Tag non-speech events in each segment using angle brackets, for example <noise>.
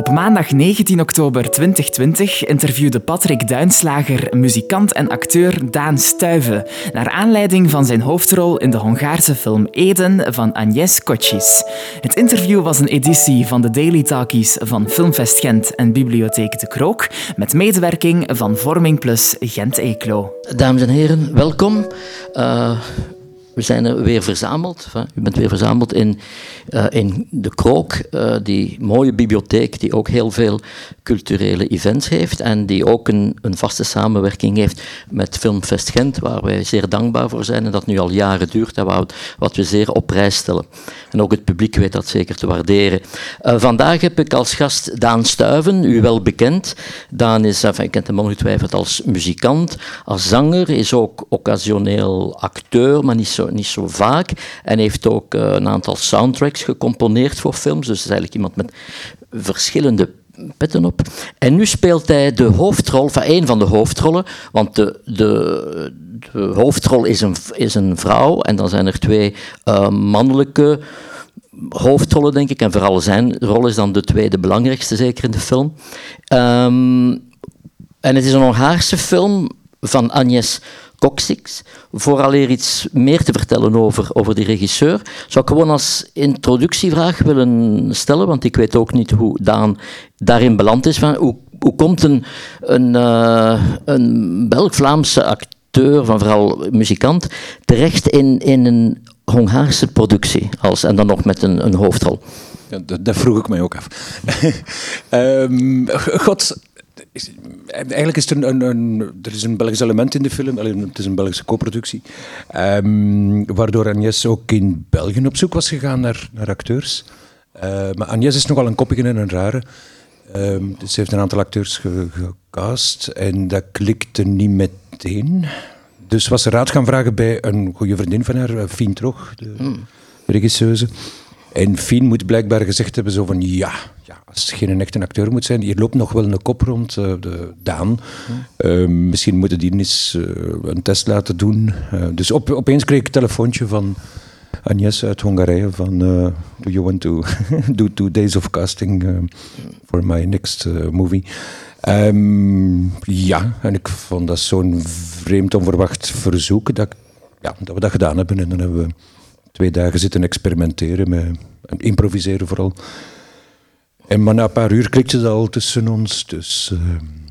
Op maandag 19 oktober 2020 interviewde Patrick Duinslager muzikant en acteur Daan Stuyven naar aanleiding van zijn hoofdrol in de Hongaarse film Eden van Agnes Kotschis. Het interview was een editie van de Daily Talkies van Filmfest Gent en Bibliotheek De Krook met medewerking van Vorming Plus Gent-Eeklo. Dames en heren, welkom. Uh, we zijn er weer verzameld. U bent weer verzameld in, uh, in de Krook, uh, die mooie bibliotheek die ook heel veel culturele events heeft en die ook een, een vaste samenwerking heeft met Filmfest Gent, waar wij zeer dankbaar voor zijn en dat nu al jaren duurt en wat, wat we zeer op prijs stellen. En ook het publiek weet dat zeker te waarderen. Uh, vandaag heb ik als gast Daan Stuiven, u wel bekend. Daan is, ik ken hem ongetwijfeld als muzikant, als zanger, is ook occasioneel acteur, maar niet zo niet zo vaak. En heeft ook uh, een aantal soundtracks gecomponeerd voor films. Dus is eigenlijk iemand met verschillende petten op. En nu speelt hij de hoofdrol, van een van de hoofdrollen, want de, de, de hoofdrol is een, is een vrouw en dan zijn er twee uh, mannelijke hoofdrollen, denk ik. En vooral zijn rol is dan de tweede belangrijkste, zeker in de film. Um, en het is een Hongaarse film van Agnes Coxix. Vooraleer iets meer te vertellen over, over die regisseur, zou ik gewoon als introductievraag willen stellen, want ik weet ook niet hoe Daan daarin beland is. Van hoe, hoe komt een, een, uh, een Belg-Vlaamse acteur, van vooral muzikant, terecht in, in een Hongaarse productie, als, en dan nog met een, een hoofdrol? Dat, dat, vroeg ik mij ook af. <laughs> um, God, eigenlijk is er een, een, er is een Belgisch element in de film. Het is een Belgische co-productie. Um, waardoor Agnes ook in België op zoek was gegaan naar, naar acteurs. Uh, maar Agnes is nogal een koppige en een rare. Um, dus ze heeft een aantal acteurs ge, gecast en dat klikte niet meteen. Dus was ze raad gaan vragen bij een goede vriendin van haar, Fien Trog, de mm. regisseuse. En Fien moet blijkbaar gezegd hebben zo van ja, ja, als geen echte acteur moet zijn, hier loopt nog wel een kop rond, uh, de Daan. Uh, misschien moeten die eens uh, een test laten doen. dus op, opeens kreeg ik een telefoontje van Agnes uit Hongarije van do you want to <laughs> do two days of casting for my next movie? Um, ja, en ik vond dat zo'n vreemd onverwacht verzoek dat, ja, dat we dat gedaan hebben. En dan hebben we twee dagen zitten experimenteren met improviseren vooral. En maar na een paar uur klikte dat al tussen ons. Dus, uh,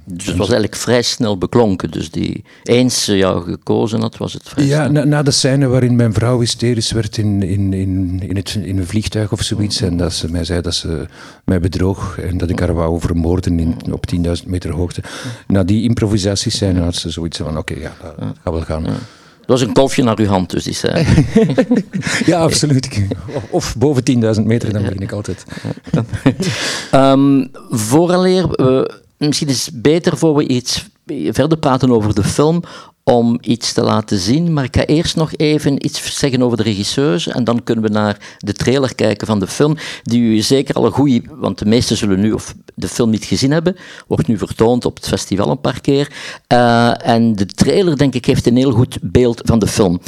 dus het was eigenlijk vrij snel beklonken. Dus die eens ze jou gekozen had, was het vrij Ja, na, na, de scène waarin mijn vrouw hysterisch werd in, in, in, in, het, in een vliegtuig of zoiets. En dat ze mij zei dat ze mij bedroog en dat ik haar wou vermoorden in, op 10.000 meter hoogte. Na die improvisatiescène had ze zoiets van: oké, okay, ja, dat gaat wel gaan. Dat was een kolfje naar uw hand, dus die zei. <laughs> ja, absoluut. Of boven 10.000 meter, dan begin ik altijd. um, <laughs> vooraleer, uh, misschien is het beter voor we iets verder praten over de film, om iets te laten zien. Maar ik ga eerst nog even iets zeggen over de regisseuse. En dan kunnen we naar de trailer kijken van de film. Die u zeker al een goede. Want de meesten zullen nu of de film niet gezien hebben. Wordt nu vertoond op het festival een paar keer. Uh, en de trailer, denk ik, heeft een heel goed beeld van de film.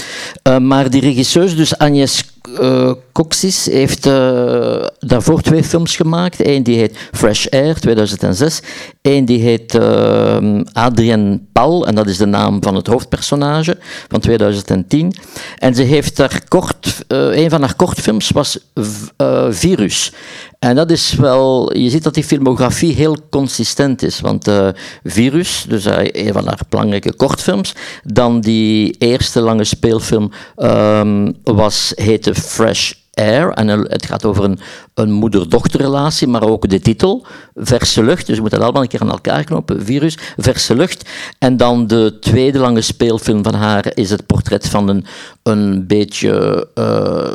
Uh, maar die regisseuse, dus Agnes uh, Coxis heeft uh, daarvoor twee films gemaakt. Eén die heet Fresh Air 2006. Eén die heet uh, Adrien Paul, en dat is de naam van het hoofdpersonage van 2010. En ze heeft daar kort, een van haar kortfilms was Virus. En dat is wel, je ziet dat die filmografie heel consistent is. Want uh, Virus, dus uh, een van haar belangrijke kortfilms, dan die eerste lange speelfilm um, was, heette Fresh Air. En het gaat over een, een moeder-dochterrelatie, maar ook de titel, Verse Lucht. Dus je moet dat allemaal een keer aan elkaar knopen, Virus, Verse Lucht. En dan de tweede lange speelfilm van haar is het portret van een, een beetje... Eh,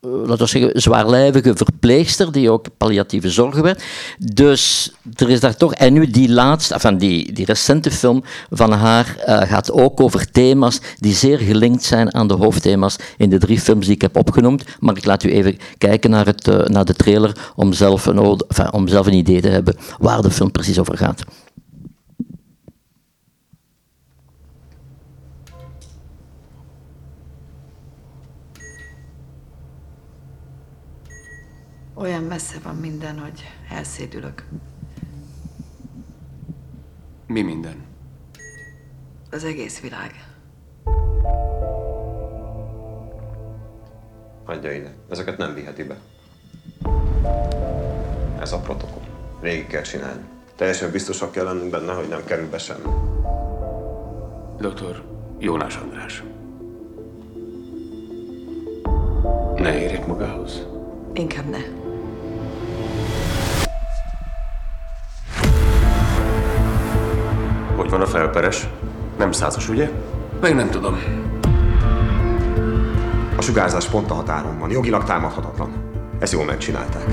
laten we zeggen, zwaarlijvige verpleegster die ook palliatieve zorgen werd. Dus er is daar toch, en nu die laatste, van die, die recente film van haar uh, gaat ook over thema's die zeer gelinkt zijn aan de hoofdthema's in de drie films die ik heb opgenoemd. Maar ik laat u even kijken naar, het, uh, naar de trailer om zelf, een, om zelf een idee te hebben waar de film precies over gaat. Olyan messze van minden, hogy elszédülök. Mi minden? Az egész világ. Adja ide. Ezeket nem viheti be. Ez a protokoll. Régi kell csinálni. Teljesen biztosak kell lennünk benne, hogy nem kerül be semmi. Doktor Jónás András. Ne érjek magához. Inkább ne. Hogy van a felperes? Nem százas, ugye? Meg nem tudom. A sugárzás pont a határon van. Jogilag támadhatatlan. Ezt jól megcsinálták.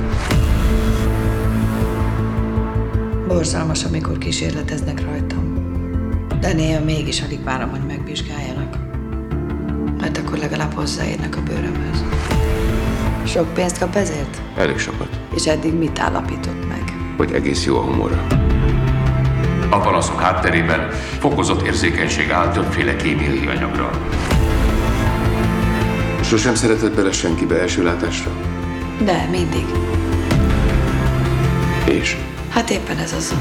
Borzalmas, amikor kísérleteznek rajtam. De néha mégis alig várom, hogy megvizsgáljanak. Mert akkor legalább hozzáérnek a bőrömhöz. Sok pénzt kap ezért? Elég sokat. És eddig mit állapított meg? Hogy egész jó a humora. A panaszok hátterében fokozott érzékenység áll többféle kémiai anyagra. Sosem szeretett bele senkibe első látásra? De mindig. És? Hát éppen ez az.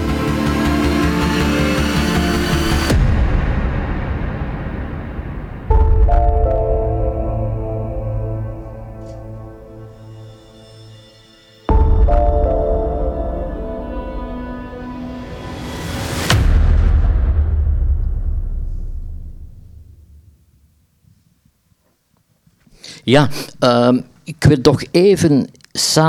Ja, ehm, ik wil toch even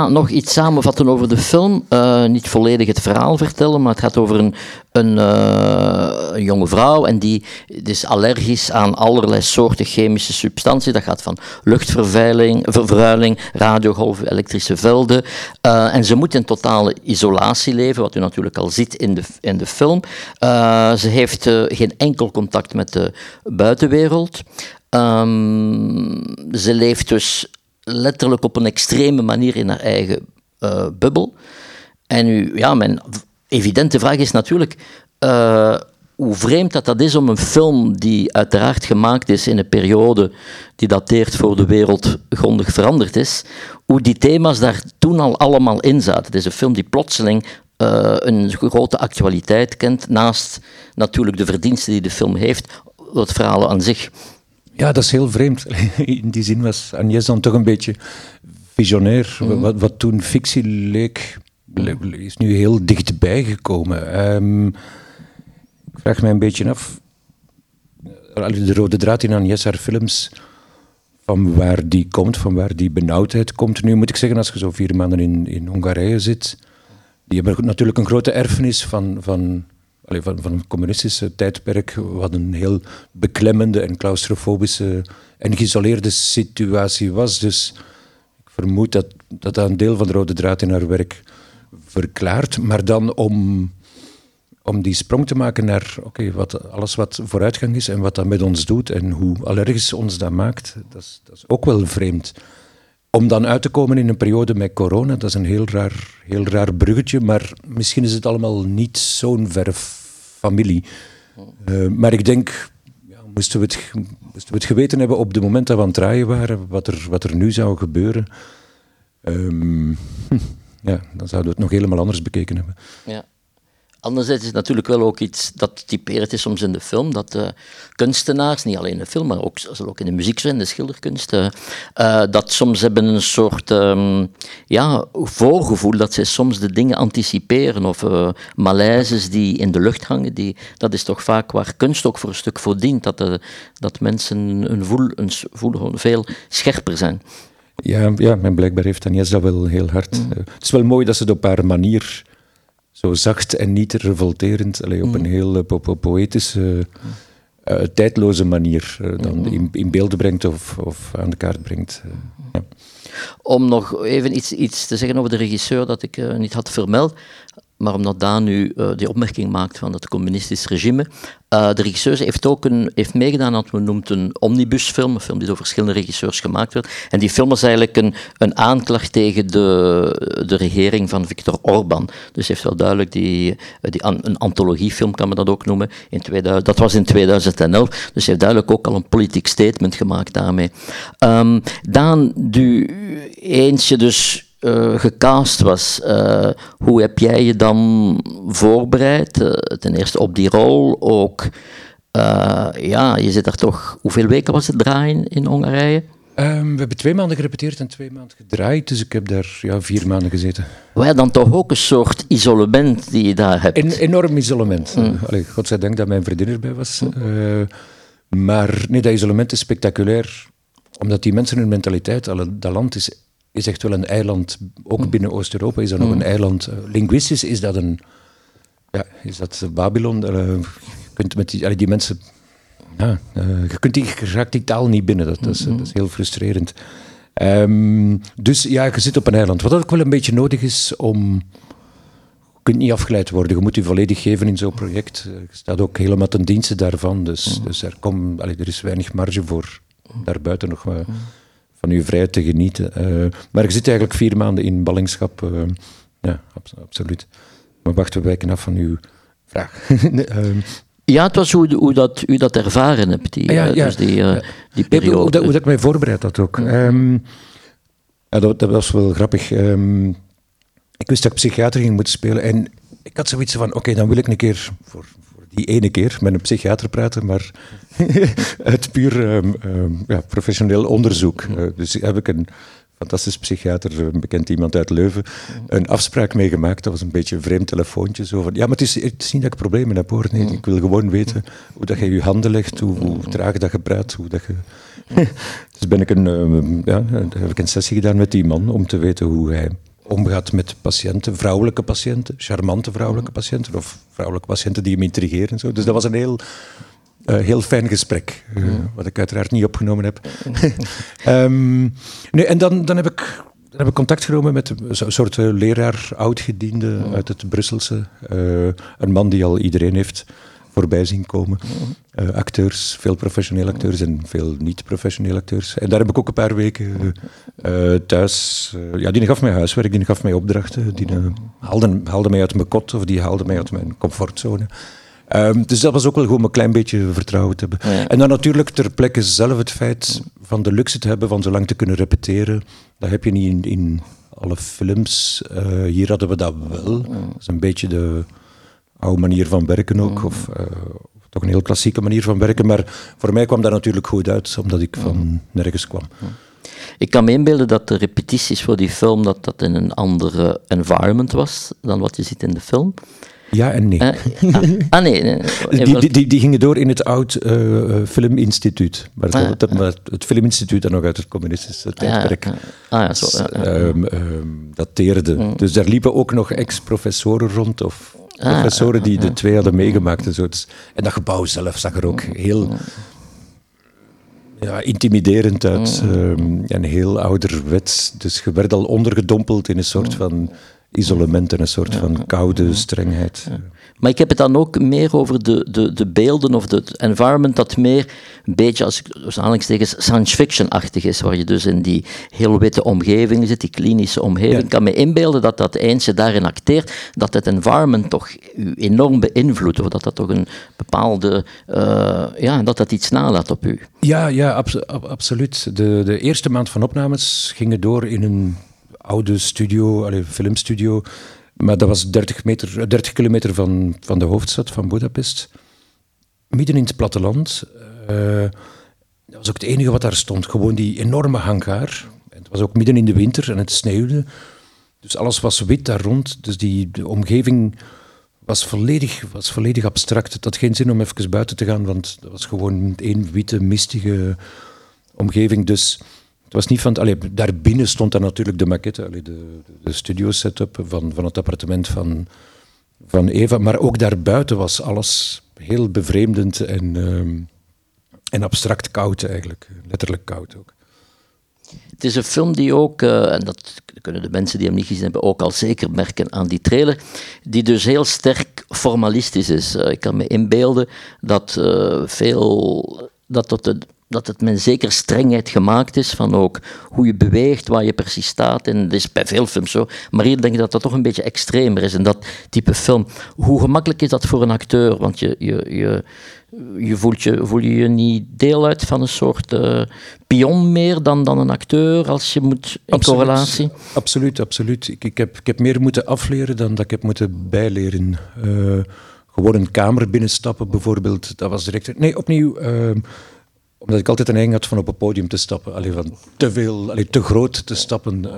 nog iets samenvatten over de film. Eh, niet volledig het verhaal vertellen, maar het gaat over een, een, eh, jonge vrouw en die is allergisch aan allerlei soorten chemische substanties. Dat gaat van luchtvervuiling, ver- vervuiling, radiogolven, elektrische velden. Eh, en ze moet in totale isolatie leven, wat u natuurlijk al ziet in de, in de film. Ze heeft geen enkel contact met de buitenwereld. Ehm, ze leeft dus letterlijk op een extreme manier in haar eigen eh, bubbel. En u, ja, mijn evidente vraag is natuurlijk eh, hoe vreemd dat, dat is om een film die uiteraard gemaakt is in een periode die dateert voor de wereld grondig veranderd is, hoe die thema's daar toen al allemaal in zaten. Het is een film die plotseling eh, een grote actualiteit kent, naast natuurlijk de verdiensten die de film heeft, het verhaal aan zich. Ja, dat is heel vreemd. <laughs> In die zin was Agnes dan toch een beetje visionair. Wat, wat toen fictie leek, le- is nu heel dichtbij gekomen. Ehm, ik vraag mij een beetje af, eh, de rode draad in Agnes haar films, van waar die komt, van waar die benauwdheid komt. Nu moet ik zeggen, als je zo vier maanden in, in Hongarije zit, die hebben natuurlijk een grote erfenis van, van, van, van een communistische tijdperk, wat een heel beklemmende en claustrofobische en geïsoleerde situatie was. Dus ik vermoed dat dat, een deel van de rode draad in haar werk verklaart. Maar dan om, om die sprong te maken naar oké, wat alles wat vooruitgang is en wat dat met ons doet en hoe allergisch ons dat maakt, dat is, dat is ook wel vreemd. Om dan uit te komen in een periode met corona, dat is een heel raar, heel raar bruggetje, maar misschien is het allemaal niet zo'n verre familie. Eh, maar ik denk, ja, moesten, we het, ge- moesten we het geweten hebben op het moment dat we aan het draaien waren, wat er, wat er nu zou gebeuren, ehm, <laughs> ja, dan zouden we het nog helemaal anders bekeken hebben. Ja. Anderzijds is het natuurlijk wel ook iets dat typeert is soms in de film, dat eh, kunstenaars, niet alleen in de film, maar ook, zoals ook in de muziek zijn, de schilderkunst, eh, eh, dat soms hebben een soort ehm, ja, voorgevoel dat zij soms de dingen anticiperen of malaises die in de lucht hangen, die, dat is toch vaak waar kunst ook voor een stuk voor dient, dat, dat mensen een voel, een voel veel scherper zijn. Ja, ja, en blijkbaar heeft Agnes dat wel heel hard. Mm. Het is wel mooi dat ze het op haar manier zo zacht en niet revolterend, allee, op mm. een heel po po poëtische, uh, tijdloze manier uh, dan mm. in, in, beeld brengt of, of, aan de kaart brengt. Ja. Om nog even iets, iets, te zeggen over de regisseur dat ik niet had vermeld, maar omdat Daan nu uh, die opmerking maakt van het communistisch regime. Uh, de regisseur heeft ook een, heeft meegedaan aan wat men noemt een omnibusfilm, een film die door verschillende regisseurs gemaakt werd. En die film is eigenlijk een, een aanklacht tegen de, de regering van Viktor Orban. Dus heeft wel duidelijk die, die een antologiefilm, kan men dat ook noemen. In 2000, dat was in 2011, dus heeft duidelijk ook al een politiek statement gemaakt daarmee. Um, Daan, du, eens je dus uh, gecast was, uh, hoe heb jij je dan voorbereid? Uh, ten eerste op die rol, ook, ja, je zit daar toch, hoeveel weken was het draaien in Hongarije? Um, we hebben twee maanden gerepeteerd en twee maanden gedraaid, dus ik heb daar ja, vier maanden gezeten. Wij dan toch ook een soort isolement die je daar hebt? Een enorm isolement. Mm. Allee, godzijdank dat mijn vriendin erbij was. Mm. maar nee, dat isolement is spectaculair, omdat die mensen hun mentaliteit, dat land is is echt wel een eiland, ook mm. binnen Oost-Europa is dat nog een mm. eiland. Uh, linguistisch is dat een, ja, is dat Babylon. Uh, je kunt met die, die mensen, ja, uh, je kunt die, je raakt die taal niet binnen, dat, dat, is, dat is, heel frustrerend. Um, dus ja, je zit op een eiland. Wat ook wel een beetje nodig is om. Je kunt niet afgeleid worden. Je moet je volledig geven in zo'n project. Je staat ook helemaal ten dienste daarvan. Dus, dus er, kom, allee, er is weinig marge voor daarbuiten nog van je vrijheid te genieten. Uh, maar je zit eigenlijk vier maanden in ballingschap. Uh, ja, absoluut. Maar wachten we wijken af van uw vraag. <laughs> Ehm, ja, het was hoe, hoe dat, u dat ervaren hebt, die, ja, ja, dus die, uh, die periode. Hoe, dat, hoe dat ik mij voorbereid had ook. Um, ja, dat, dat, was wel grappig. Um, ik wist dat ik psychiater ging moeten spelen en ik had zoiets van, oké, dan wil ik een keer voor, die ene keer met een psychiater praten, maar <laughs> uit puur um, um, ja, professioneel onderzoek. Uh, dus heb ik een fantastisch psychiater, een bekend iemand uit Leuven, een afspraak meegemaakt. Dat was een beetje een vreemd telefoontje. Zo van, ja, maar het is, het is niet dat ik problemen heb hoor. Nee, ik wil gewoon weten hoe dat je je handen legt, hoe, hoe traag dat je praat, hoe dat je... <laughs> dus ben ik een, um, ja, heb ik een sessie gedaan met die man om te weten hoe hij omgaat met patiënten, vrouwelijke patiënten, charmante vrouwelijke patiënten of vrouwelijke patiënten die hem intrigeren. Zo. Dus dat was een heel, uh, heel fijn gesprek, uh, wat ik uiteraard niet opgenomen heb. um, <laughs> nee, en dan, dan, heb ik, dan heb ik contact genomen met een soort uh, leraar, oudgediende uit het Brusselse. een man die al iedereen heeft voorbij zien komen. Uh, acteurs, veel professionele acteurs en veel niet-professionele acteurs. En daar heb ik ook een paar weken uh, thuis... Uh, ja, die gaf mij huiswerk, die gaf mij opdrachten, die haalde, haalde mij uit mijn kot of die haalde mij uit mijn comfortzone. Um, dus dat was ook wel gewoon een klein beetje vertrouwen te hebben. En dan natuurlijk ter plekke zelf het feit van de luxe te hebben van zo lang te kunnen repeteren. Dat heb je niet in, in alle films. hier hadden we dat wel. Dat is een beetje de oude manier van werken ook. Of, uh, toch een heel klassieke manier van werken. Maar voor mij kwam dat natuurlijk goed uit, omdat ik van nergens kwam. Ik kan me inbeelden dat de repetities voor die film dat dat in een andere environment was dan wat je ziet in de film. Ja en nee. Uh, ah, ah, nee. nee. Die, die, die, gingen door in het oud uh, filminstituut. Maar, ah, het, maar het filminstituut dat nog uit het communistische tijdperk ah, ja, zo, um, um, dateerde. Mm. Dus daar liepen ook nog ex-professoren rond of Ah, professoren die de twee hadden meegemaakt. En, zo. Dus, en dat gebouw zelf zag er ook heel ja, intimiderend uit. Um, en heel ouderwets. Dus je werd al ondergedompeld in een soort van isolement en een soort van koude strengheid. Maar ik heb het dan ook meer over de, de, de beelden of het environment dat meer een beetje, als ik aanhalingstekens, science fiction-achtig is, waar je dus in die heel witte omgeving zit, die klinische omgeving. Ik kan me inbeelden dat dat eens je daarin acteert, dat het environment toch u enorm beïnvloedt, of dat dat toch een bepaalde, uh, ja, dat dat iets nalaat op u. Ja, ja, absoluut. De, de eerste maand van opnames gingen door in een oude studio, allez, filmstudio, maar dat was 30, meter, 30 kilometer van, van de hoofdstad, van Budapest. Midden in het platteland. Uh, dat was ook het enige wat daar stond. Gewoon die enorme hangar. Het was ook midden in de winter en het sneeuwde. Dus alles was wit daar rond. Dus die, omgeving was volledig, was volledig abstract. Het had geen zin om even buiten te gaan, want dat was gewoon één witte, mistige omgeving. Dus het was niet van... Allee, daarbinnen stond dan natuurlijk de maquette, de, de studio-setup van, van het appartement van, van Eva. Maar ook daarbuiten was alles heel bevreemdend en, uh, en abstract koud eigenlijk. Letterlijk koud ook. Het is een film die ook, uh, en dat kunnen de mensen die hem niet gezien hebben ook al zeker merken aan die trailer, die dus heel sterk formalistisch is. Uh, ik kan me inbeelden dat uh, veel, dat tot de dat het met zeker strengheid gemaakt is van ook hoe je beweegt, waar je precies staat. En dat is bij veel films zo. Maar hier denk ik dat dat toch een beetje extremer is in dat type film. Hoe gemakkelijk is dat voor een acteur? Want je, je, je, je voelt je, voel je je niet deel uit van een soort uh, pion meer dan, dan een acteur als je moet in absoluut, correlatie? Absoluut, absoluut. Ik, ik, heb, ik heb meer moeten afleren dan dat ik heb moeten bijleren. Uh, gewoon een kamer binnenstappen bijvoorbeeld, dat was direct... Nee, opnieuw... Uh, omdat ik altijd een neiging had van op een podium te stappen. Alleen van te veel, allee, te groot te stappen, uh,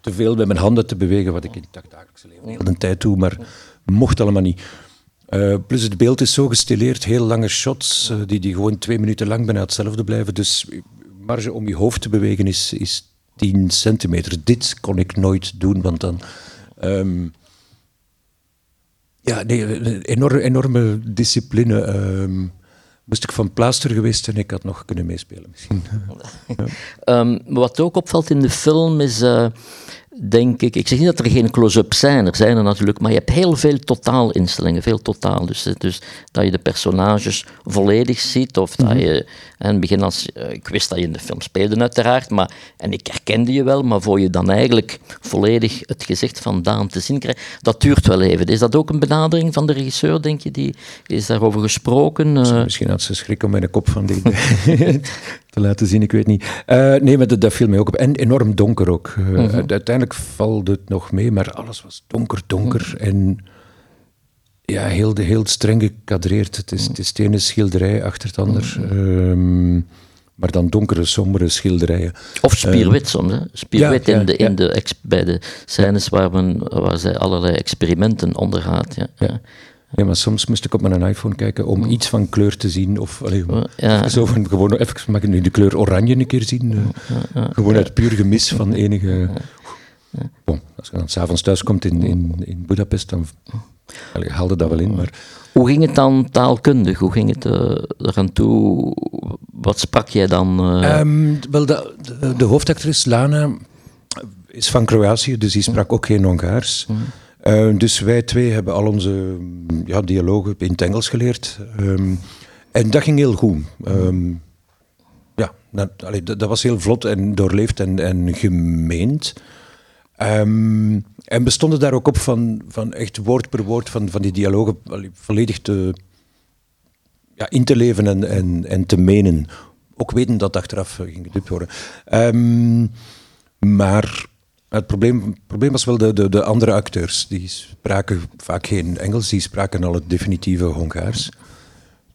te veel met mijn handen te bewegen, wat ik in het dagelijkse leven de hele tijd doe, maar mocht allemaal niet. Uh, plus het beeld is zo gestileerd, heel lange shots, uh, die, die gewoon twee minuten lang bijna hetzelfde blijven. Dus marge om je hoofd te bewegen is, is 10 centimeter. Dit kon ik nooit doen, want dan... Um, ja, nee, enorme, enorme discipline. Um, moest ik van plaaster geweest en ik had nog kunnen meespelen misschien. <laughs> Um, wat ook opvalt in de film is... Uh, denk ik, ik zeg niet dat er geen close-ups zijn, er zijn er natuurlijk, maar je hebt heel veel totaalinstellingen, veel totaal. Dus, dus dat je de personages volledig ziet, of dat mhm. je, in het begin als, eh, ik wist dat je in de film speelde uiteraard, maar, en ik herkende je wel, maar voor je dan eigenlijk volledig het gezicht van Daan te zien krijgt, dat duurt wel even. Is dat ook een benadering van de regisseur, denk je, die is daarover gesproken? Misschien had ze schrik om mijn kop van die <laughs> te laten zien, ik weet niet. Uh, nee, maar dat, dat viel mij ook op. En enorm donker ook. Uh, mm -hmm. Uiteindelijk valt het nog mee, maar alles was donker, donker. -hmm. En ja, heel, heel streng gecadreerd. Het is, het is de ene schilderij achter het ander. -hmm. um, maar dan donkere, sombere schilderijen. Of spierwit uh, soms. Hè? Spierwit ja, in de, in ja. de bij de scènes waar, men, waar zij allerlei experimenten ondergaat. Ja. ja. Ja, maar soms moest ik op mijn iPhone kijken om iets van kleur te zien. Of allee, ja. zo van, gewoon even, mag ik nu de kleur oranje een keer zien? Ja, gewoon uit puur gemis van enige... Bon, als je dan s'avonds thuis komt in, in, in Budapest, dan allee, haalde dat wel in. Maar... Hoe ging het dan taalkundig? Hoe ging het uh, eraan toe? Wat sprak jij dan? Uh... Um, wel, de, de, de, hoofdactrice Lana is van Kroatië, dus die sprak ook geen Hongaars. Mm. Uh, dus wij twee hebben al onze ja, dialogen in het Engels geleerd. Um, en dat ging heel goed. Um, ja, dat, allee, dat, dat, was heel vlot en doorleefd en, en gemeend. Um, en bestonden daar ook op van, van echt woord per woord van, van die dialogen volledig te, ja, in te leven en, en, en te menen. Ook weten dat achteraf ging gedupt worden. maar het probleem, probleem was wel de, de, de, andere acteurs. Die spraken vaak geen Engels, die spraken al het definitieve Hongaars.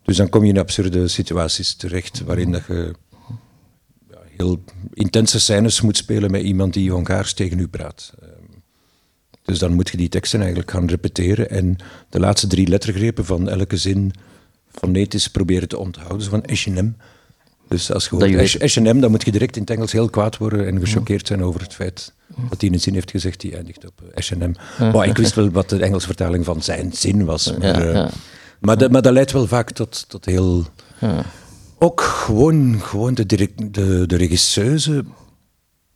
Dus dan kom je in absurde situaties terecht waarin dat je heel intense scènes moet spelen met iemand die Hongaars tegen u praat. Ehm, dus dan moet je die teksten eigenlijk gaan repeteren en de laatste drie lettergrepen van elke zin fonetisch proberen te onthouden. Zo van H&M. Dus als je hoort H&M, dan moet je direct in het Engels heel kwaad worden en gechoqueerd zijn over het feit wat hij een zin heeft gezegd, die eindigt op H&M. Maar ik wist wel wat de Engelse vertaling van zijn zin was. Maar, dat, maar dat leidt wel vaak tot, tot heel... Ook gewoon, gewoon de, direct, de, de regisseuse...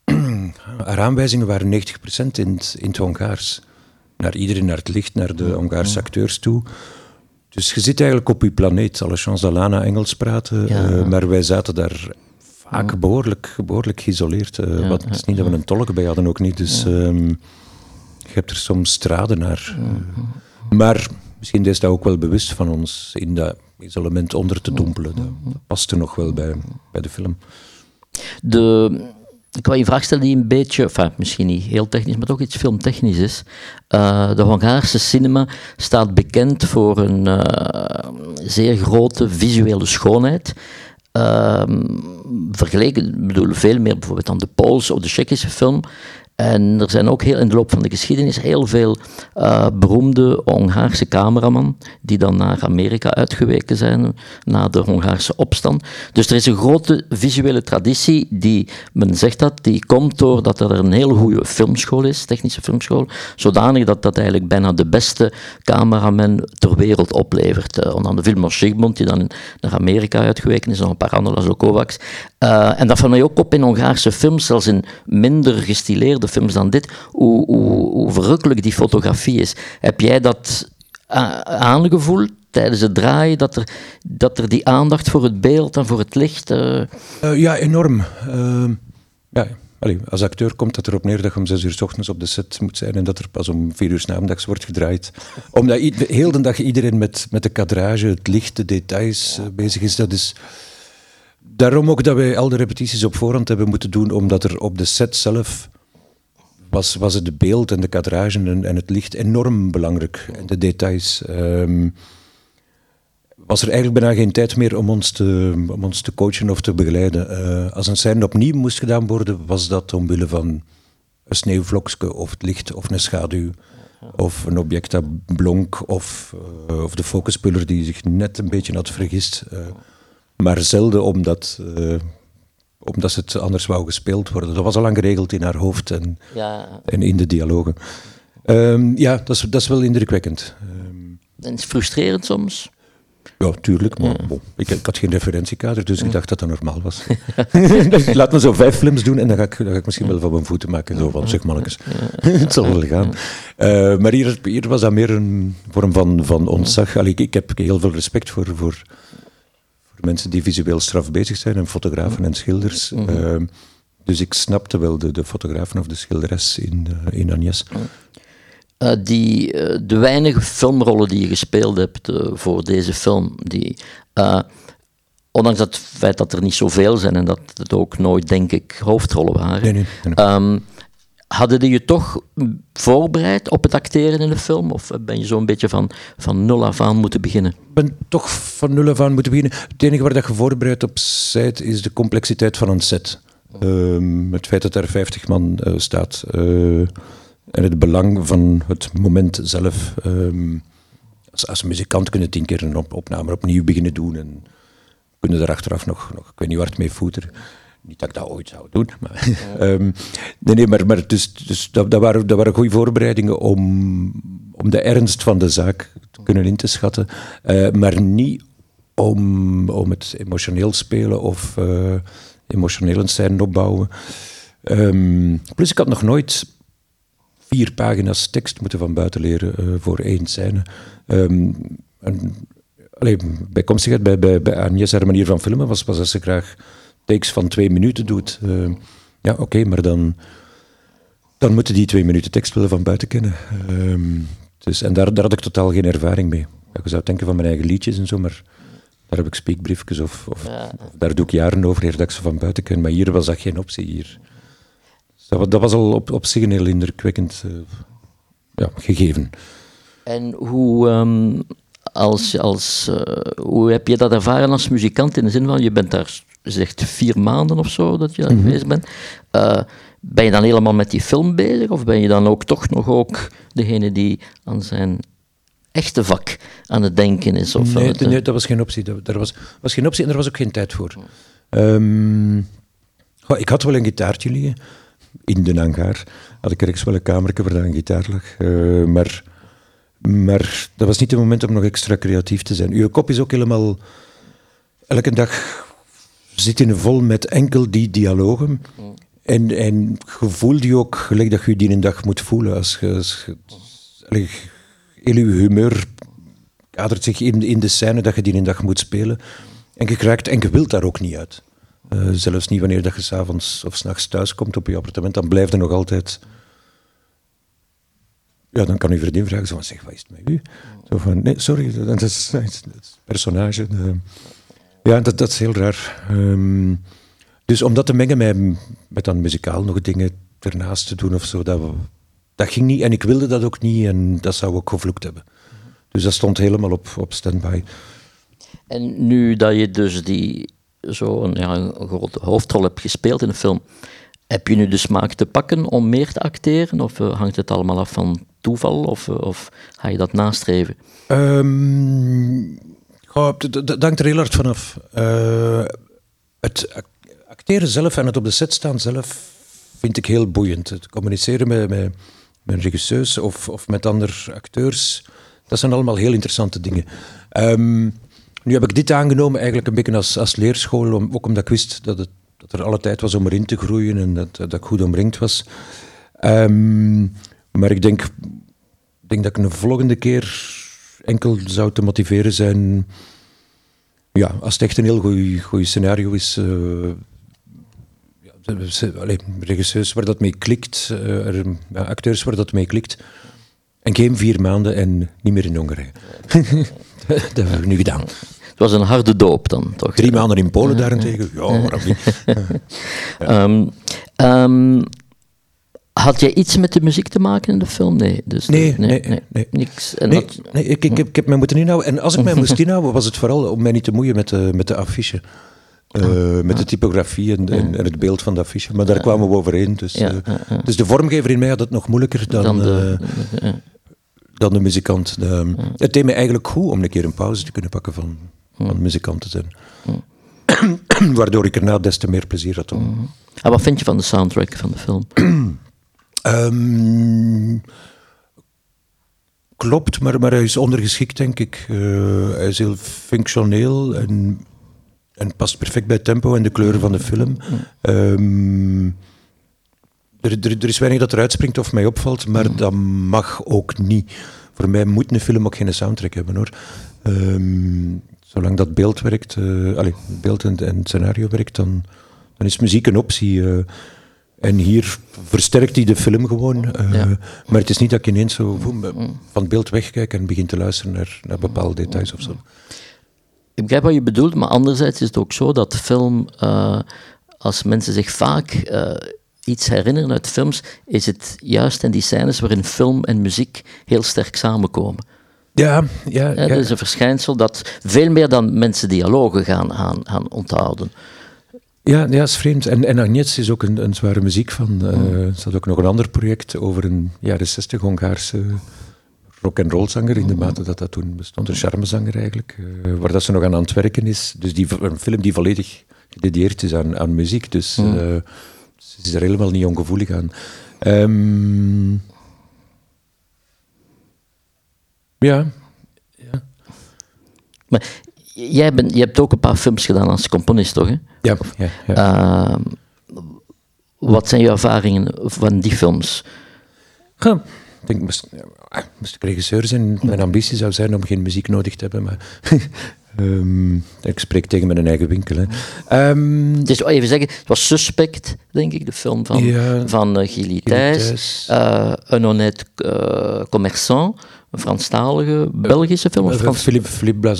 <clears throat> haar aanwijzingen waren 90% in het, in het Hongaars. Naar iedereen, naar het licht, naar de Hongaarse acteurs toe. Dus je zit eigenlijk op je planeet. Alle chance dat Lana Engels praten, uh, maar wij zaten daar vaak behoorlijk, behoorlijk geïsoleerd. Uh, ja, wat, het is niet dat we een tolk bij hadden, ook niet. Dus um, je hebt er soms straden naar. Uh, maar misschien is dat ook wel bewust van ons in dat isolement onder te dompelen. Dat, dat past er nog wel bij, bij de film. De, ik wil je een vraag stellen die een beetje, enfin, misschien niet heel technisch, maar toch iets filmtechnisch is. Uh, de Hongaarse cinema staat bekend voor een uh, zeer grote visuele schoonheid. Uh, vergeleken, bedoel, veel meer bijvoorbeeld dan de Poolse of de Tsjechische film. En er zijn ook heel, in de loop van de geschiedenis heel veel uh, beroemde Hongaarse cameraman die dan naar Amerika uitgeweken zijn na de Hongaarse opstand. Dus er is een grote visuele traditie die, men zegt dat, die komt doordat er een heel goede filmschool is, technische filmschool, zodanig dat dat eigenlijk bijna de beste cameraman ter wereld oplevert. Uh, onder andere Vilmos Sigmund, die dan naar Amerika uitgeweken is, nog een paar andere, Kovacs. Uh, en dat valt mij ook op in Hongaarse films, zelfs in minder gestileerde films dan dit, hoe, verrukkelijk die fotografie is. Heb jij dat aangevoeld tijdens het draaien, dat er, dat er die aandacht voor het beeld en voor het licht... Uh... Uh, ja, enorm. Uh, ja, als acteur komt het erop neer dat je om zes uur s ochtends op de set moet zijn en dat er pas om vier uur s namiddags wordt gedraaid. Omdat heel de dag iedereen met, met de kadrage, het licht, de details bezig is. Dat is daarom ook dat wij al de repetities op voorhand hebben moeten doen, omdat er op de set zelf was, was het beeld en de kadrage en, en het licht enorm belangrijk. En de details. Um, was er eigenlijk bijna geen tijd meer om ons te, om ons te coachen of te begeleiden. Uh, als een scène opnieuw moest gedaan worden, was dat omwille van een sneeuwvlokje of het licht of een schaduw. Of een object dat blonk, of, uh, of de focuspuller die zich net een beetje had vergist. Uh, maar zelden omdat, omdat het anders wou gespeeld worden. Dat was al lang geregeld in haar hoofd en, ja. en in de dialogen. Um, ja, dat is, dat is wel indrukwekkend. Um, en is frustrerend soms? Ja, tuurlijk. Maar ja. Bon, ik, ik, had geen referentiekader, dus ik dacht dat dat normaal was. <laughs> <laughs> Laat me zo vijf films doen en dan ga ik, dan ga ik misschien wel van mijn voeten maken. Zo van, zeg mannetjes, <laughs> het zal wel gaan. Uh, maar hier, hier, was dat meer een vorm van, van ontzag. Allee, ik, ik heb heel veel respect voor, voor, mensen die visueel straf bezig zijn, en fotografen en schilders. Mm -hmm. uh, dus ik snapte wel de, de fotografen of de schilderes in, uh, in Agnes. Uh, die, uh, de weinige filmrollen die je gespeeld hebt uh, voor deze film, die, ondanks het feit dat er niet zoveel zijn en dat het ook nooit, denk ik, hoofdrollen waren, nee, nee, nee. Um, hadden die je toch voorbereid op het acteren in de film? Of ben je zo'n beetje van, van nul af aan moeten beginnen? Ik ben toch van nul af aan moeten beginnen. Het enige waar dat je voorbereid op bent, is de complexiteit van een set. Um, het feit dat er 50 man uh, staat. Uh, en het belang van het moment zelf. Um, als, als muzikant kun je tien keer een op opname opnieuw beginnen doen. En kunnen er achteraf nog, nog ik weet niet waar het mee voeteren. Niet dat ik dat ooit zou doen. Maar, um, <laughs> nee, nee, maar, maar dus, dus dat, dat, waren, dat waren goede voorbereidingen om, om de ernst van de zaak te kunnen in te schatten. Uh, maar niet om, om het emotioneel spelen of uh, emotioneel scène opbouwen. Um, plus, ik had nog nooit vier pagina's tekst moeten van buiten leren uh, voor één scène. Um, en, bijkomstigheid bij, bij, bij Agnes haar manier van filmen was, was dat ze graag takes van twee minuten doet. Uh, ja, oké, okay, maar dan, dan moeten die twee minuten tekst willen van buiten kennen. Um, dus, en daar, daar had ik totaal geen ervaring mee. Je zou denken van mijn eigen liedjes en zo, maar daar heb ik speakbriefjes of, of, ja. of daar doe ik jaren over eer dat ik ze van buiten ken. Maar hier was dat geen optie. Hier. Dus dat, dat was al op, op zich een heel indrukwekkend uh, ja, gegeven. En hoe, um, als, als, uh, hoe heb je dat ervaren als muzikant? In de zin van, je bent daar zegt vier maanden of zo dat je mm bezig bent. Uh, ben je dan helemaal met die film bezig? Of ben je dan ook toch nog ook degene die aan zijn echte vak aan het denken is? Of nee, het, nee, dat was geen optie. Er was, was geen optie en er was ook geen tijd voor. Um, goh, ik had wel een gitaartje liggen. In de hangar had ik rechts wel een kamertje waar een gitaar lag. Uh, maar, maar dat was niet het moment om nog extra creatief te zijn. Uw kop is ook helemaal... Elke dag zit in vol met enkel die dialogen. Mm. En, en je die ook gelijk dat je die een dag moet voelen. Als je, als je, heel je humeur kadert zich in, in de scène dat je die een dag moet spelen. En je krijgt, en je wilt daar ook niet uit. Uh, zelfs niet wanneer dat je s'avonds of s'nachts thuis komt op je appartement, dan blijft er nog altijd... Ja, dan kan je vriendin vragen, zo van, zeg, wat is het met u? Zo van, nee, sorry, dat is, dat is personage. De, ja, dat, dat is heel raar. Um, dus om dat te mengen met, met dan muzikaal nog dingen ernaast te doen of zo, dat, dat ging niet. En ik wilde dat ook niet en dat zou ook gevloekt hebben. Dus dat stond helemaal op, op standby. En nu dat je dus die zo'n ja, een grote hoofdrol hebt gespeeld in een film, heb je nu de smaak te pakken om meer te acteren? Of uh, hangt het allemaal af van toeval? Of, uh, of ga je dat nastreven? Um, Oh, dat hangt er heel hard vanaf. Uh, het acteren zelf en het op de set staan zelf vind ik heel boeiend. Het communiceren met, met, regisseurs of, of met andere acteurs, dat zijn allemaal heel interessante dingen. Um, nu heb ik dit aangenomen eigenlijk een beetje als, als leerschool, ook omdat ik wist dat, het, dat er alle tijd was om erin te groeien en dat, dat ik goed omringd was. Um, maar ik denk, denk dat ik een volgende keer enkel zou te motiveren zijn. Ja, als het echt een heel goed scenario is. Uh, ja, allee, regisseurs waar dat mee klikt, uh, ja, acteurs waar dat mee klikt. En geen vier maanden en niet meer in Hongarije. <laughs> dat hebben we nu gedaan. Het was een harde doop dan, toch? Drie maanden in Polen daarentegen? Ja, waarom niet? <laughs> um, um, had jij iets met de muziek te maken in de film? Nee, dus nee, nee, nee, nee, niks. En nee, nee ik, ik, ik, heb mij moeten inhouden. En als ik mij moest <laughs> inhouden, was het vooral om mij niet te moeien met de, met de affiche. Uh, met de typografie en, en, en, het beeld van de affiche. Maar daar kwamen we overeen. Dus, uh, dus de vormgever in mij had het nog moeilijker dan, dan, de, uh, dan de muzikant. De, het deed me eigenlijk goed om een keer een pauze te kunnen pakken van, van muzikant te zijn. <clears throat> Waardoor ik erna des te meer plezier had. Om. En wat vind je van de soundtrack van de film? <clears throat> Um, klopt, maar, maar hij is ondergeschikt, denk ik. Uh, hij is heel functioneel en, en past perfect bij het tempo en de kleuren van de film. Um, er, er, er, is weinig dat eruit springt of mij opvalt, maar mm. dat mag ook niet. Voor mij moet een film ook geen soundtrack hebben hoor. Um, zolang dat beeld werkt, uh, allez, beeld en, en scenario werkt, dan, dan is muziek een optie. Uh, en hier versterkt hij de film gewoon. Uh, Maar het is niet dat ik ineens zo van het beeld wegkijk en begin te luisteren naar, naar bepaalde details of zo. Ik begrijp wat je bedoelt, maar anderzijds is het ook zo dat film, uh, als mensen zich vaak uh, iets herinneren uit films, is het juist in die scènes waarin film en muziek heel sterk samenkomen. Ja, ja, ja. Dat is een verschijnsel dat veel meer dan mensen dialogen gaan onthouden. Ja, ja, is vreemd. En, en is ook een, een zware muziek van. Uh, er staat ook nog een ander project over een jaren 60 Hongaarse rock en roll zanger in de mate dat dat toen bestond, een charmezanger eigenlijk, uh, waar dat ze nog aan aan het werken is. Dus die, een film die volledig gededieerd is aan, aan muziek, dus uh, ze is er helemaal niet ongevoelig aan. Um, ja. ja. Maar jij bent, je hebt ook een paar films gedaan als componist, toch? Hè? Ja. ja, ja. Uh, wat zijn je ervaringen van die films? Ja, ik denk, moest, moest ik regisseur zijn, mijn ambitie zou zijn om geen muziek nodig te hebben, maar um, <laughs> ik spreek tegen mijn eigen winkel. Hè. Um, het is even zeggen, het was Suspect, denk ik, de film van, ja, van uh, Gilly Thijs, uh, Un honnête uh, commerçant, Franstalige Belgische film. Of Frans... Philippe, Philippe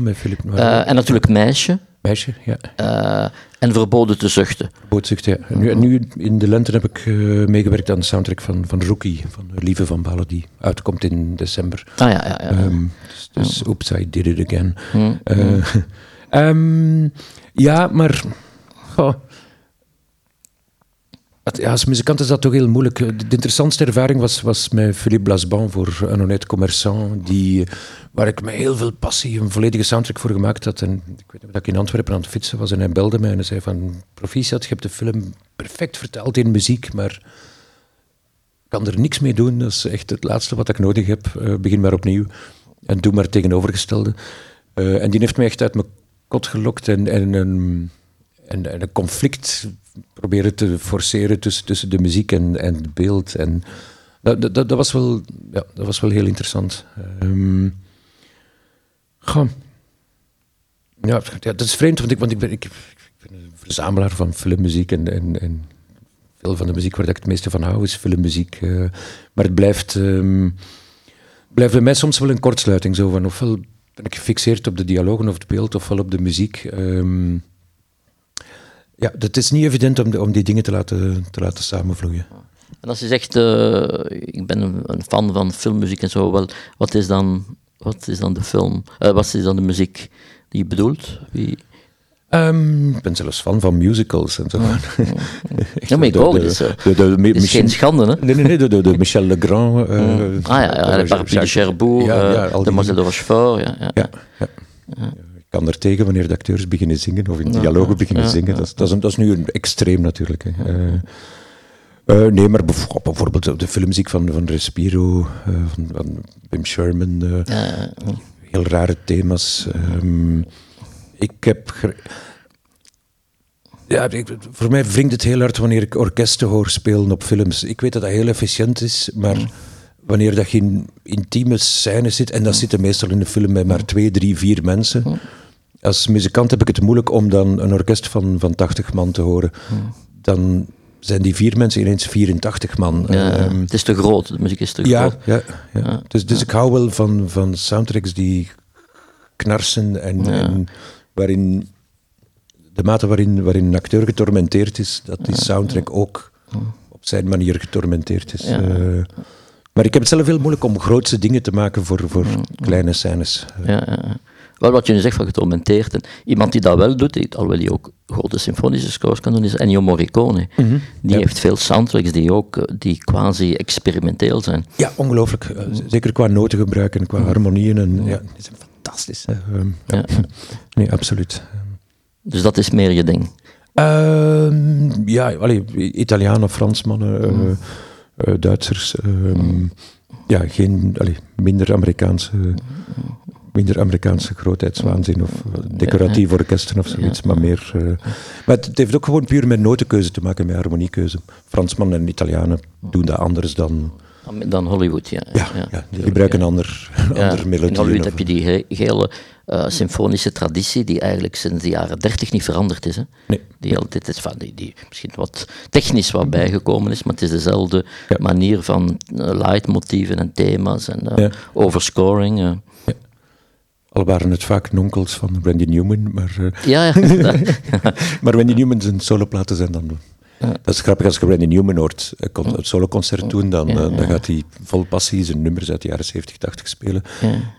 met Philippe Noir. en natuurlijk Meisje. Meisje, ja. Uh, en Verboden te zuchten. Verboden te zuchten, ja. Nu, nu, in de lente heb ik uh, meegewerkt aan de soundtrack van, van Rookie, van Lieve van Balen, die uitkomt in december. Ah ja, ja. ja. Um, dus, dus ja. Oops, I did it again. Mm, uh, um, ja, maar... Oh, ja, als muzikant is dat toch heel moeilijk. De interessantste ervaring was, was met Philippe Blasban voor Un honnête commerçant, die, waar ik met heel veel passie een volledige soundtrack voor gemaakt had. En ik weet nog dat ik in Antwerpen aan het fietsen was en hij belde mij en hij zei van proficiat, je hebt de film perfect verteld in muziek, maar kan er niks mee doen. Dat is echt het laatste wat ik nodig heb. Uh, begin maar opnieuw en doe maar tegenovergestelde. Uh, en die heeft mij echt uit mijn kot gelokt en, en, en een conflict proberen te forceren tussen, tussen de muziek en, en het beeld. En dat, dat, was, wel, ja, dat was wel heel interessant. Goh. Ja, ja, dat is vreemd, want ik, want ik, ben, ik, ik ben een verzamelaar van filmmuziek en, en, en veel van de muziek waar ik het meeste van hou is filmmuziek. Uh, maar het blijft, um, bij mij soms wel een kortsluiting. Zo van, ofwel ben ik gefixeerd op de dialogen of het beeld, ofwel op de muziek. Um, ja, het is niet evident om, om die dingen te laten, te laten samenvloeien. En als je zegt, uh, ik ben een fan van filmmuziek en zo, wel, wat, is dan, wat is dan de film, uh, wat is dan de muziek die je bedoelt? Wie... Um, ik ben zelfs fan van musicals en zo. Ja, <laughs> ja maar ik ook. Het is, uh, is geen schande, hè? Nee, nee, nee, de, de, de Michel Legrand. Uh, mm. Ah ja, ja de Parapluie de Cherbourg, ja, ja, de Mazel de Rochefort. Ja, ja. ja, ja kan er tegen wanneer de acteurs beginnen zingen of in dialogen beginnen zingen. Dat, dat, is, dat, is, nu een extreem natuurlijk. Hè. Uh, uh, nee, maar bijvoorbeeld de filmmuziek van, van Respiro, uh, van, van Wim Sherman. Heel rare thema's. Um, ik heb. Ja, ik, voor mij wringt het heel hard wanneer ik orkesten hoor spelen op films. Ik weet dat dat heel efficiënt is, maar wanneer dat je in intieme scènes zit, en dat zitten meestal in de film met maar twee, drie, vier mensen. Als muzikant heb ik het moeilijk om dan een orkest van, van 80 man te horen. Dan zijn die vier mensen ineens 84 man. Ja, Ehm, het is te groot, de muziek is te ja, groot. ja, ja. Dus, dus ik hou wel van, van soundtracks die knarsen en, en waarin de mate waarin, waarin een acteur getormenteerd is, dat die soundtrack ook op zijn manier getormenteerd is. Ja. Eh, maar ik heb het zelf heel moeilijk om grootse dingen te maken voor, voor kleine scènes. Ja, ja, ja. Wel wat je nu zegt van getormenteerd. En iemand die dat wel doet, die, alhoewel die ook grote symfonische scores kan doen, is Ennio Morricone. Die Mhm. Ja. heeft veel soundtracks die ook eh, die quasi experimenteel zijn. Ja, ongelooflijk. Eh, Zeker qua notengebruik en qua harmonieën. En, ja, die zijn fantastisch. Ehm, ja. Ja. <laughs> Nee, absoluut. Dus dat is meer je ding. Ehm, ja, allee, Italianen, Fransmannen, eh, eh, Duitsers. ehm, ja, geen, allee, minder Amerikaanse, minder Amerikaanse grootheidswaanzin of eh, decoratieve orkesten of zoiets, maar meer... eh, maar het, het heeft ook gewoon puur met notenkeuze te maken, met harmoniekeuze. Fransmannen en Italianen doen dat anders dan... Dan Hollywood, ja. Ja, ja, die gebruiken een ander, een <laughs> ander in melodie. Hollywood heb je die he- hele eh, symfonische traditie die eigenlijk sinds de jaren dertig niet veranderd is. Hè? Nee. Die altijd is van, die, die misschien wat technisch wat bijgekomen is, maar het is dezelfde manier van uh, leidmotieven en thema's en Ja. overscoring. Al waren het vaak nonkels van Randy Newman, maar... eh, Ja, ja. <laughs> Maar Randy Newman zijn soloplaten zijn dan... Dat is grappig, als je Randy Newman hoort con- een soloconcert doen, dan, eh, dan gaat hij vol passie zijn nummers uit de jaren 70, 80 spelen.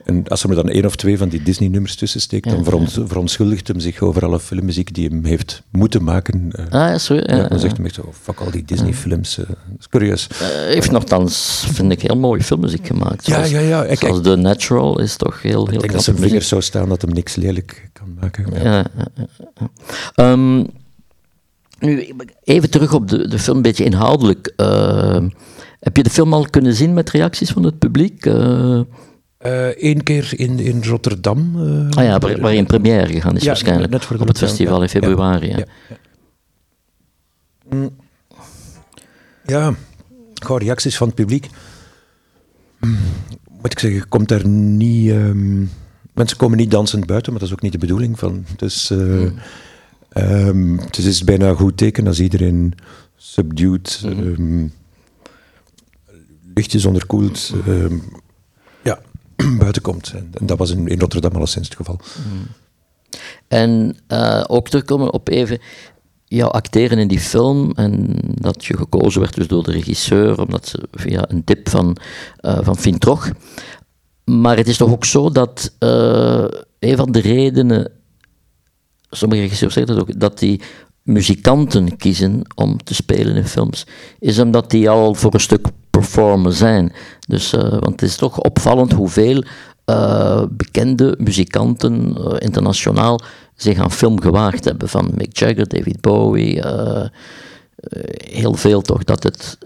En als er maar dan één of twee van die Disney-nummers tussen steekt, dan veront- verontschuldigt hem zich over alle filmmuziek die hem heeft moeten maken. eh. ah, ja, sorry. Dan zegt hij echt zo, oh, fuck al die Disney-films. eh. dat is curieus. Hij heeft nogthans, vind ik, heel mooie filmmuziek gemaakt. Ja, Zoals, ja, ja. Ik- zoals The Natural is toch heel, heel Ik denk dat zijn vingers zo staan dat hem niks lelijk kan maken. Ja. Ja, ja, ja, ja. Ehm, nu, even terug op de, de film, een beetje inhoudelijk. Ehm, heb je de film al kunnen zien met reacties van het publiek? Eh, Eén Eh, keer in, in Rotterdam. eh, ah ja, waar, waar je in première gegaan is Ja, waarschijnlijk. net voor de op het festival ja. in februari. Ja. Ja, ja. Ja, goh, reacties van het publiek. Mm, Moet ik zeggen, komt daar niet. ehm, mensen komen niet dansend buiten, maar dat is ook niet de bedoeling van. Dus, ehm, het is- bijna een goed teken als iedereen subdued, ehm, lichtjes onderkoeld, ehm, ja, <clears throat> buiten komt. En, en dat was in, in Rotterdam alleszins het geval. En eh, ook terugkomen op even jouw acteren in die film en dat je gekozen werd dus door de regisseur, omdat ze via een tip van, eh van Fien Troch. Maar het is toch ook zo dat eh, een van de redenen, sommige regisseurs zeggen dat ook, dat die muzikanten kiezen om te spelen in films, is omdat die al voor een stuk performen zijn. Dus, eh, want het is toch opvallend hoeveel eh, bekende muzikanten eh, internationaal zich aan film gewaagd hebben. Van Mick Jagger, David Bowie, heel veel toch. Dat het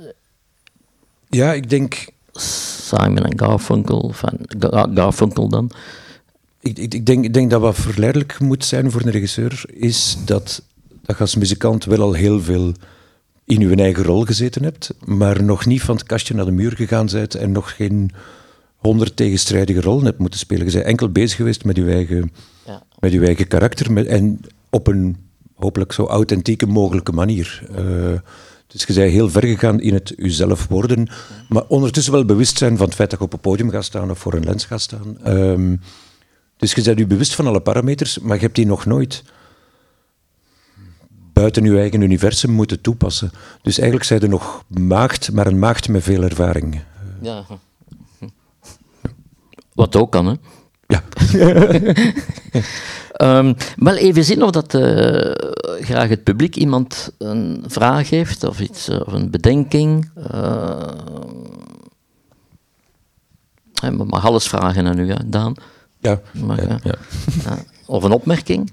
Ja, ik denk Simon en Garfunkel, van Ga- Garfunkel dan. Ik, ik, ik denk, ik denk dat wat verleidelijk moet zijn voor een regisseur, is dat, dat je als muzikant wel al heel veel in je eigen rol gezeten hebt, maar nog niet van het kastje naar de muur gegaan bent en nog geen honderd tegenstrijdige rollen hebt moeten spelen. Je bent enkel bezig geweest met je eigen, Ja. met je eigen karakter met, en op een hopelijk zo authentieke mogelijke manier. Eh, dus je bent heel ver gegaan in het jezelf worden, maar ondertussen wel bewust zijn van het feit dat je op een podium gaat staan of voor een lens gaat staan. Ehm, dus je bent je bewust van alle parameters, maar je hebt die nog nooit buiten je eigen universum moeten toepassen. Dus eigenlijk zijn er nog maagd, maar een maagd met veel ervaring. Ja. Wat ook kan, hè? Ja. <laughs> Ehm, wel even zien of dat eh, graag het publiek iemand een vraag heeft of iets, eh, of een bedenking. Uh, je mag alles vragen aan u, hè, Daan. Ja. Hè? ja. Ja. Of een opmerking?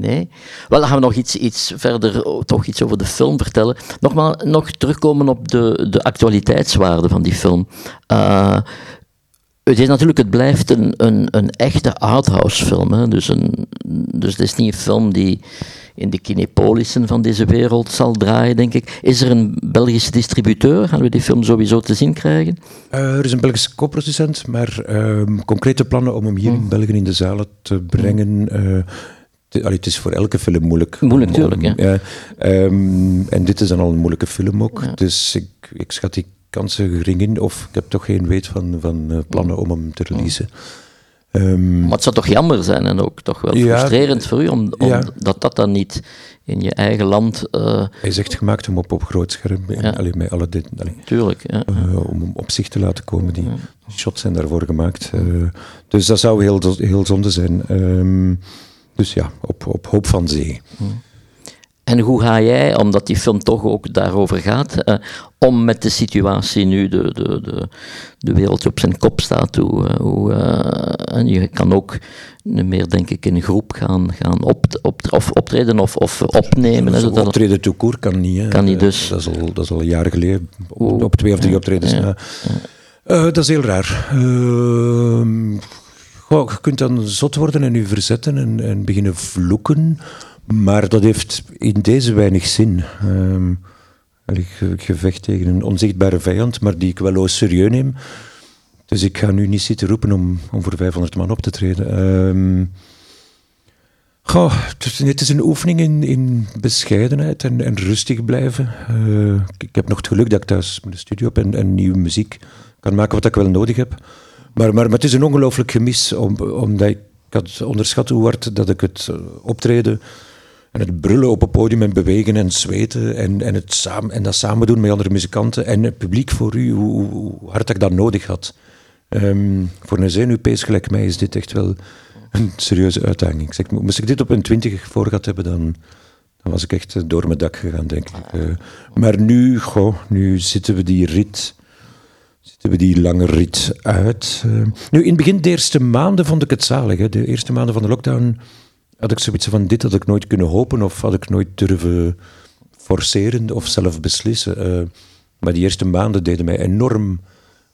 Nee. Wel, dan gaan we nog iets, iets verder, oh, toch iets over de film vertellen. Nogmaals, nog terugkomen op de, de actualiteitswaarde van die film. Uh, het is natuurlijk, het blijft een, een, een echte arthouse film. Hè? Dus, een, dus het is niet een film die in de kinepolissen van deze wereld zal draaien, denk ik. Is er een Belgische distributeur? Gaan we die film sowieso te zien krijgen? Uh, er is een Belgische co-producent, maar uh, concrete plannen om hem hier in België in de zalen te brengen. Uh, het is voor elke film moeilijk. Moeilijk, natuurlijk. Ja. ja um, en dit is dan al een moeilijke film ook. Ja. Dus ik, ik schat die kansen gering in, of ik heb toch geen weet van, van uh, plannen om hem te releasen. Um, maar het zou toch jammer zijn en ook toch wel frustrerend voor u, om, om ja. dat dat dan niet in je eigen land... Uh, Hij is echt gemaakt om op, op groot scherm, ja. allee, met alle dit, allee, Tuurlijk. Uh, om op zich te laten komen. Die shots zijn daarvoor gemaakt. Uh, dus dat zou heel, heel zonde zijn. Um, dus ja, op, op hoop van zee. En hoe ga jij, omdat die film toch ook daarover gaat, uh, om met de situatie nu, de, de, de, de wereld op zijn kop staat? Hoe, hoe uh, en je kan ook meer, denk ik, in een groep gaan, gaan op, op, of optreden of, of opnemen. Ja, dat optreden to court kan niet. Hè. Kan niet dus. Dat is al, dat is al een jaar geleden, op, op twee of drie optredens. Ja, ja. dat is heel raar. Ehm, goh, je kunt dan zot worden en je verzetten en, en beginnen vloeken. Maar dat heeft in deze weinig zin. Um, ik gevecht tegen een onzichtbare vijand, maar die ik wel serieus neem. Dus ik ga nu niet zitten roepen om, voor 500 man op te treden. Um, het is een oefening in, bescheidenheid en, rustig blijven. Uh, ik heb nog het geluk dat ik thuis mijn studio heb en, nieuwe muziek kan maken wat ik wel nodig heb. Maar, het is een ongelooflijk gemis, om, omdat ik had onderschat hoe hard dat ik het eh, optreden en het brullen op het podium en bewegen en zweten en, en, het samen, en dat samen doen met andere muzikanten en het publiek voor u, hoe, hard ik dat nodig had. Um, voor een zenuwpees gelijk mij is dit echt wel een serieuze uitdaging. Zeg, moest ik dit op een twintig voor gehad hebben, dan, dan was ik echt door mijn dak gegaan, denk ik. Uh, maar nu, goh, nu zitten we die rit, zitten we die lange rit uit. Uh, nu, in het begin, de eerste maanden vond ik het zalig. Hè. De eerste maanden van de lockdown had ik zoiets van, dit had ik nooit kunnen hopen of had ik nooit durven forceren of zelf beslissen. Uh, maar die eerste maanden deden mij enorm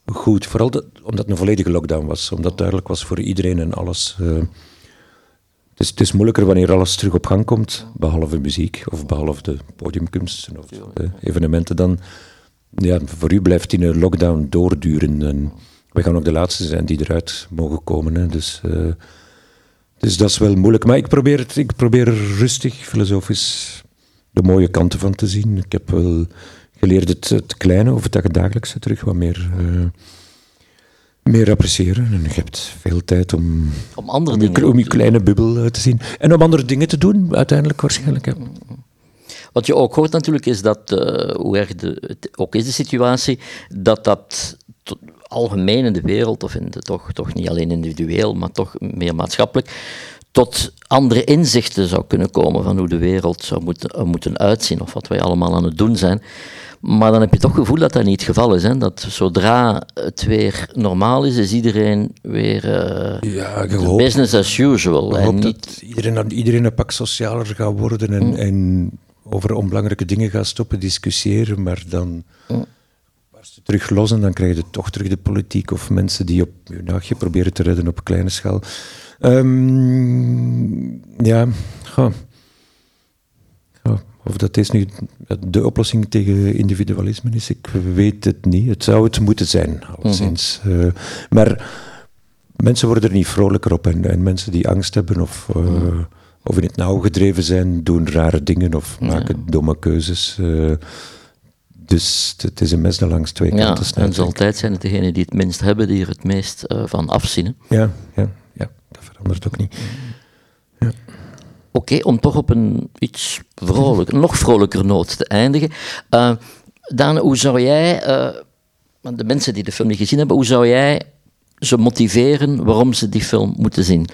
goed. Vooral omdat het een volledige lockdown was. Omdat het duidelijk was voor iedereen en alles. Uh, het, is, het is moeilijker wanneer alles terug op gang komt, behalve muziek of behalve de podiumkunsten of de evenementen. Dan, ja, voor u blijft die een lockdown doorduren. En we gaan ook de laatste zijn die eruit mogen komen. Hè. Dus... Uh, dus dat is wel moeilijk. Maar ik probeer, het, ik probeer er rustig, filosofisch de mooie kanten van te zien. Ik heb wel geleerd het, het kleine of het dagelijkse terug wat meer, uh, meer appreciëren. En je hebt veel tijd om, om, andere om, dingen je, om je kleine bubbel uh, te zien. En om andere dingen te doen, uiteindelijk waarschijnlijk. Ja. Wat je ook hoort natuurlijk is dat, uh, hoe erg de, het ook is de situatie, dat dat algemeen in de wereld, of in de, toch, toch niet alleen individueel, maar toch meer maatschappelijk, tot andere inzichten zou kunnen komen van hoe de wereld zou moeten, moeten uitzien, of wat wij allemaal aan het doen zijn. Maar dan heb je toch het gevoel dat dat niet het geval is. Hè? Dat zodra het weer normaal is, is iedereen weer uh, ja, business as usual. En niet... dat iedereen, iedereen een pak socialer gaat worden en, mm. en over onbelangrijke dingen gaat stoppen discussiëren, maar dan... Mm terug los en dan krijg je toch terug de politiek of mensen die op je nachtje proberen te redden op kleine schaal. Um, ja, goh. Goh. of dat is nu de oplossing tegen individualisme is, ik weet het niet. Het zou het moeten zijn, alleszins. Mm -hmm. uh, maar mensen worden er niet vrolijker op en, en mensen die angst hebben of... Uh, mm. Of in het nauw gedreven zijn, doen rare dingen of maken domme keuzes. Uh, dus het is een mes dat langs twee ja, kanten snijdt. En zal altijd zijn het degenen die het minst hebben, die er het meest uh, van afzien. Ja, ja, ja, dat verandert ook niet. Ja. Oké, okay, om toch op een iets vrolijk, <laughs> nog vrolijker noot te eindigen. Uh, Daan, hoe zou jij, uh, de mensen die de film niet gezien hebben, hoe zou jij ze motiveren waarom ze die film moeten zien?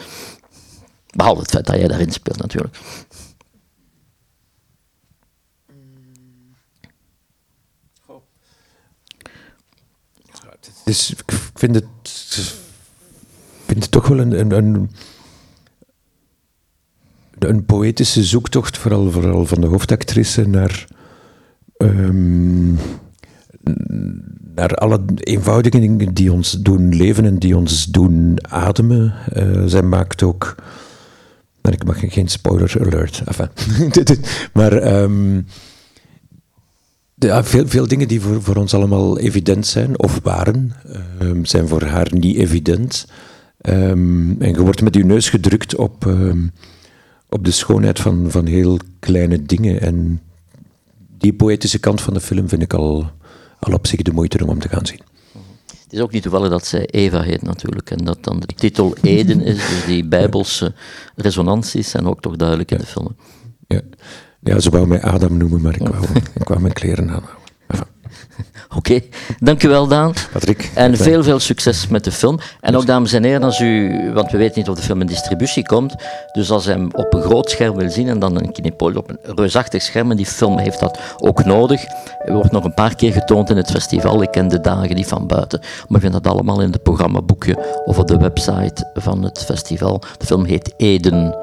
Behalve het feit dat jij daarin speelt natuurlijk. Dus ik vind het, vind het toch wel een, een, een, poëtische zoektocht, vooral, vooral van de hoofdactrice, naar, um, naar alle eenvoudige dingen die ons doen leven en die ons doen ademen. Uh, zij maakt ook. Maar ik mag geen spoiler alert. Enfin. <laughs> maar um, ja, veel, veel dingen die voor, voor ons allemaal evident zijn, of waren, um, zijn voor haar niet evident. Um, en je wordt met je neus gedrukt op, op de schoonheid van, van heel kleine dingen. En die poëtische kant van de film vind ik al, al op zich de moeite om te gaan zien. Het is ook niet toevallig dat zij Eva heet natuurlijk. En dat dan de titel Eden is. Dus die bijbelse resonanties zijn ook toch duidelijk in de film. Ja, ja ze wou mij Adam noemen, maar ik wou, ik wou mijn kleren aanhouden. <laughs> Oké, okay. dankjewel Daan. Patrick. En veel, veel succes met de film. En ook dames en heren, als u, want we weten niet of de film in distributie komt, dus als u hem op een groot scherm wil zien en dan een kinepool op een reusachtig scherm, en die film heeft dat ook nodig. Er wordt nog een paar keer getoond in het festival. Ik ken de dagen niet van buiten, maar vind dat allemaal in het programmaboekje of op de website van het festival. De film heet Eden.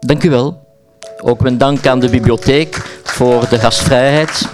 Dank u wel. Ook mijn dank aan de bibliotheek voor de gastvrijheid.